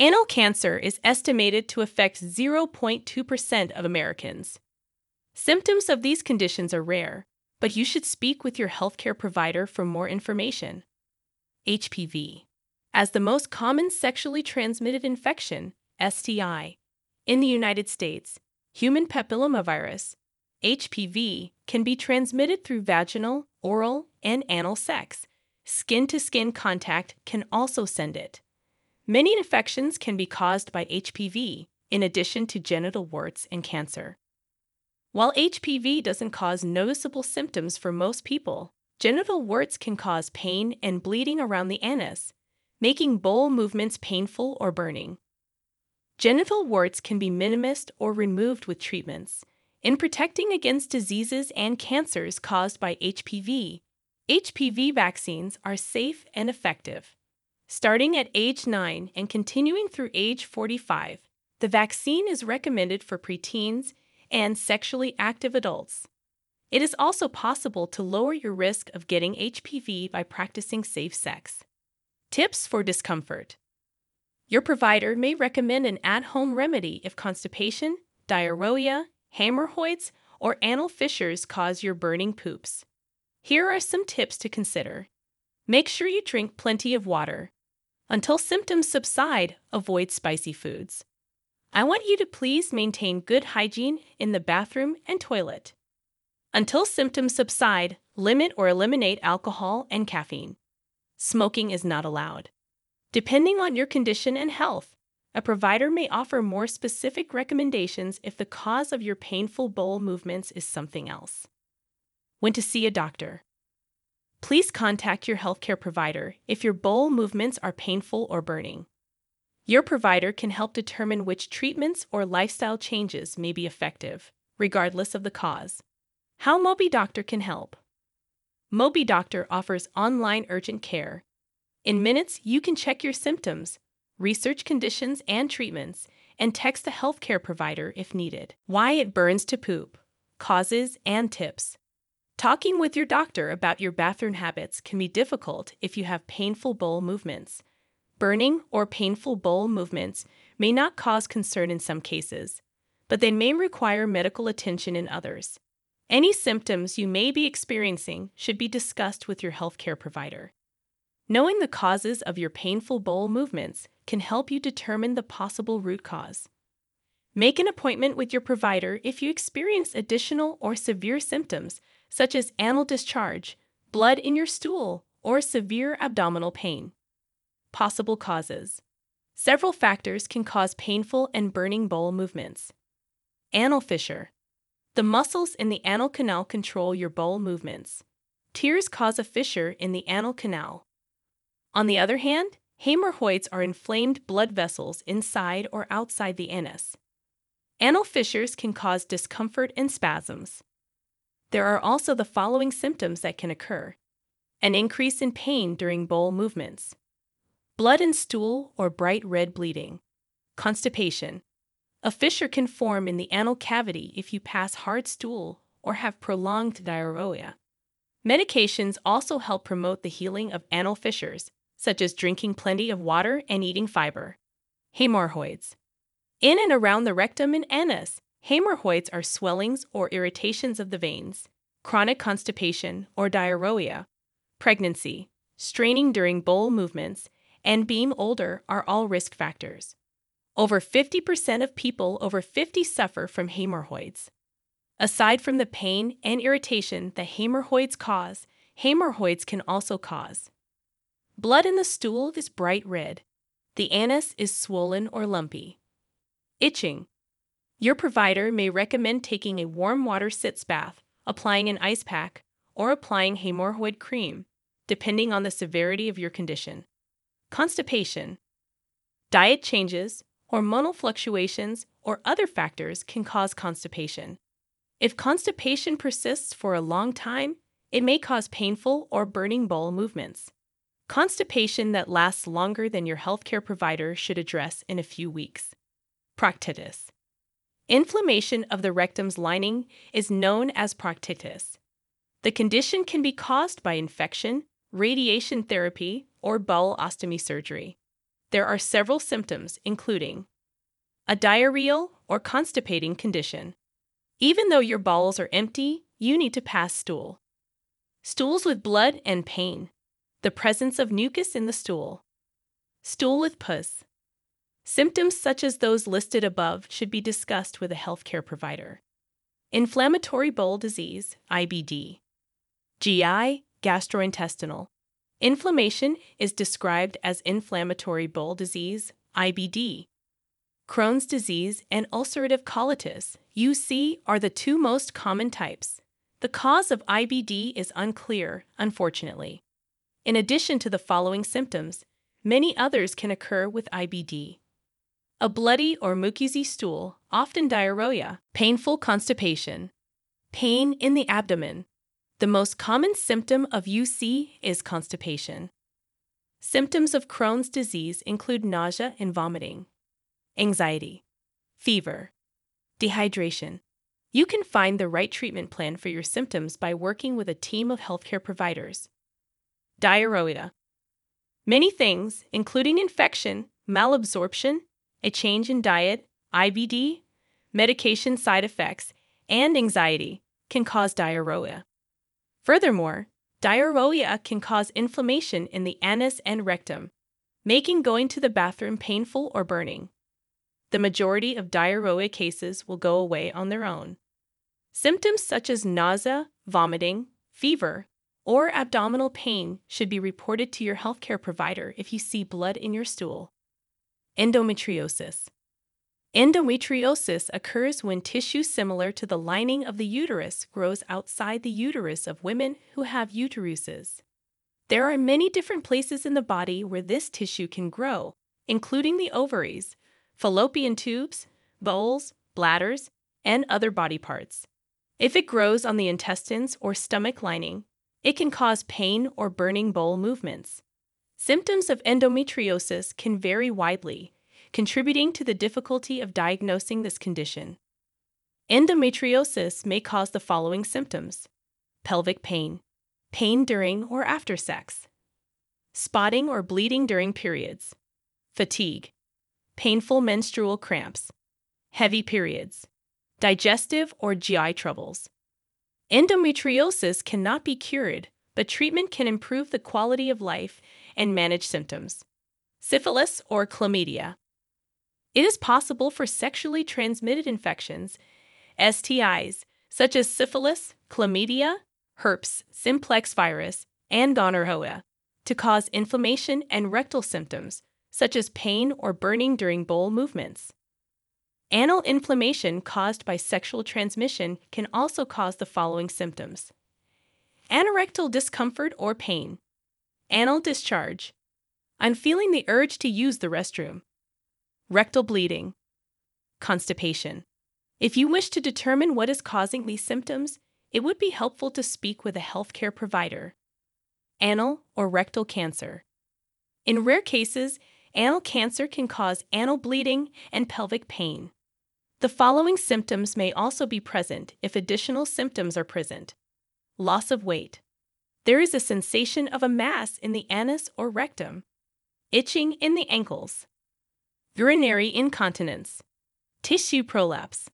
Anal cancer is estimated to affect 0.2% of Americans. Symptoms of these conditions are rare, but you should speak with your healthcare provider for more information. HPV. As the most common sexually transmitted infection, STI, in the United States, human papillomavirus, HPV, can be transmitted through vaginal, oral, and anal sex. Skin to skin contact can also send it. Many infections can be caused by HPV, in addition to genital warts and cancer. While HPV doesn't cause noticeable symptoms for most people, genital warts can cause pain and bleeding around the anus, making bowel movements painful or burning. Genital warts can be minimized or removed with treatments. In protecting against diseases and cancers caused by HPV, HPV vaccines are safe and effective. Starting at age 9 and continuing through age 45, the vaccine is recommended for preteens and sexually active adults. It is also possible to lower your risk of getting HPV by practicing safe sex. Tips for discomfort your provider may recommend an at home remedy if constipation, diarrhea, hemorrhoids, or anal fissures cause your burning poops. Here are some tips to consider. Make sure you drink plenty of water. Until symptoms subside, avoid spicy foods. I want you to please maintain good hygiene in the bathroom and toilet. Until symptoms subside, limit or eliminate alcohol and caffeine. Smoking is not allowed. Depending on your condition and health, a provider may offer more specific recommendations if the cause of your painful bowel movements is something else. When to see a doctor. Please contact your healthcare provider if your bowel movements are painful or burning. Your provider can help determine which treatments or lifestyle changes may be effective, regardless of the cause. How Mobi Doctor can help. Mobi Doctor offers online urgent care in minutes, you can check your symptoms, research conditions and treatments, and text a healthcare provider if needed. Why it burns to poop, causes, and tips. Talking with your doctor about your bathroom habits can be difficult if you have painful bowel movements. Burning or painful bowel movements may not cause concern in some cases, but they may require medical attention in others. Any symptoms you may be experiencing should be discussed with your healthcare provider. Knowing the causes of your painful bowel movements can help you determine the possible root cause. Make an appointment with your provider if you experience additional or severe symptoms, such as anal discharge, blood in your stool, or severe abdominal pain. Possible causes Several factors can cause painful and burning bowel movements. Anal fissure. The muscles in the anal canal control your bowel movements. Tears cause a fissure in the anal canal, on the other hand, hemorrhoids are inflamed blood vessels inside or outside the anus. Anal fissures can cause discomfort and spasms. There are also the following symptoms that can occur an increase in pain during bowel movements, blood in stool or bright red bleeding, constipation. A fissure can form in the anal cavity if you pass hard stool or have prolonged diarrhea. Medications also help promote the healing of anal fissures such as drinking plenty of water and eating fiber. Hemorrhoids. In and around the rectum and anus, hemorrhoids are swellings or irritations of the veins, chronic constipation or diarrhea, pregnancy, straining during bowel movements, and being older are all risk factors. Over 50% of people over 50 suffer from hemorrhoids. Aside from the pain and irritation that hemorrhoids cause, hemorrhoids can also cause Blood in the stool is bright red. The anus is swollen or lumpy. Itching. Your provider may recommend taking a warm water sitz bath, applying an ice pack, or applying hemorrhoid cream, depending on the severity of your condition. Constipation. Diet changes, hormonal fluctuations, or other factors can cause constipation. If constipation persists for a long time, it may cause painful or burning bowel movements. Constipation that lasts longer than your healthcare provider should address in a few weeks. Proctitis. Inflammation of the rectum's lining is known as proctitis. The condition can be caused by infection, radiation therapy, or bowel ostomy surgery. There are several symptoms, including a diarrheal or constipating condition. Even though your bowels are empty, you need to pass stool. Stools with blood and pain. The presence of mucus in the stool. Stool with pus. Symptoms such as those listed above should be discussed with a healthcare provider. Inflammatory bowel disease, IBD. GI, gastrointestinal. Inflammation is described as inflammatory bowel disease, IBD. Crohn's disease and ulcerative colitis, UC, are the two most common types. The cause of IBD is unclear, unfortunately. In addition to the following symptoms, many others can occur with IBD. A bloody or mucousy stool, often diarrhea, painful constipation, pain in the abdomen. The most common symptom of UC is constipation. Symptoms of Crohn's disease include nausea and vomiting anxiety, fever, dehydration. You can find the right treatment plan for your symptoms by working with a team of healthcare providers. Diarrhea. Many things, including infection, malabsorption, a change in diet, IBD, medication side effects, and anxiety, can cause diarrhea. Furthermore, diarrhea can cause inflammation in the anus and rectum, making going to the bathroom painful or burning the majority of diarrhea cases will go away on their own. Symptoms such as nausea, vomiting, fever, or abdominal pain should be reported to your healthcare provider if you see blood in your stool. Endometriosis. Endometriosis occurs when tissue similar to the lining of the uterus grows outside the uterus of women who have uteruses. There are many different places in the body where this tissue can grow, including the ovaries, fallopian tubes, bowels, bladders, and other body parts. If it grows on the intestines or stomach lining, it can cause pain or burning bowel movements. Symptoms of endometriosis can vary widely, contributing to the difficulty of diagnosing this condition. Endometriosis may cause the following symptoms pelvic pain, pain during or after sex, spotting or bleeding during periods, fatigue, painful menstrual cramps, heavy periods, digestive or GI troubles. Endometriosis cannot be cured, but treatment can improve the quality of life and manage symptoms. Syphilis or chlamydia. It is possible for sexually transmitted infections, STIs, such as syphilis, chlamydia, herpes simplex virus, and gonorrhea, to cause inflammation and rectal symptoms, such as pain or burning during bowel movements. Anal inflammation caused by sexual transmission can also cause the following symptoms anorectal discomfort or pain, anal discharge, I'm feeling the urge to use the restroom, rectal bleeding, constipation. If you wish to determine what is causing these symptoms, it would be helpful to speak with a healthcare provider. Anal or rectal cancer. In rare cases, Anal cancer can cause anal bleeding and pelvic pain. The following symptoms may also be present if additional symptoms are present loss of weight. There is a sensation of a mass in the anus or rectum, itching in the ankles, urinary incontinence, tissue prolapse,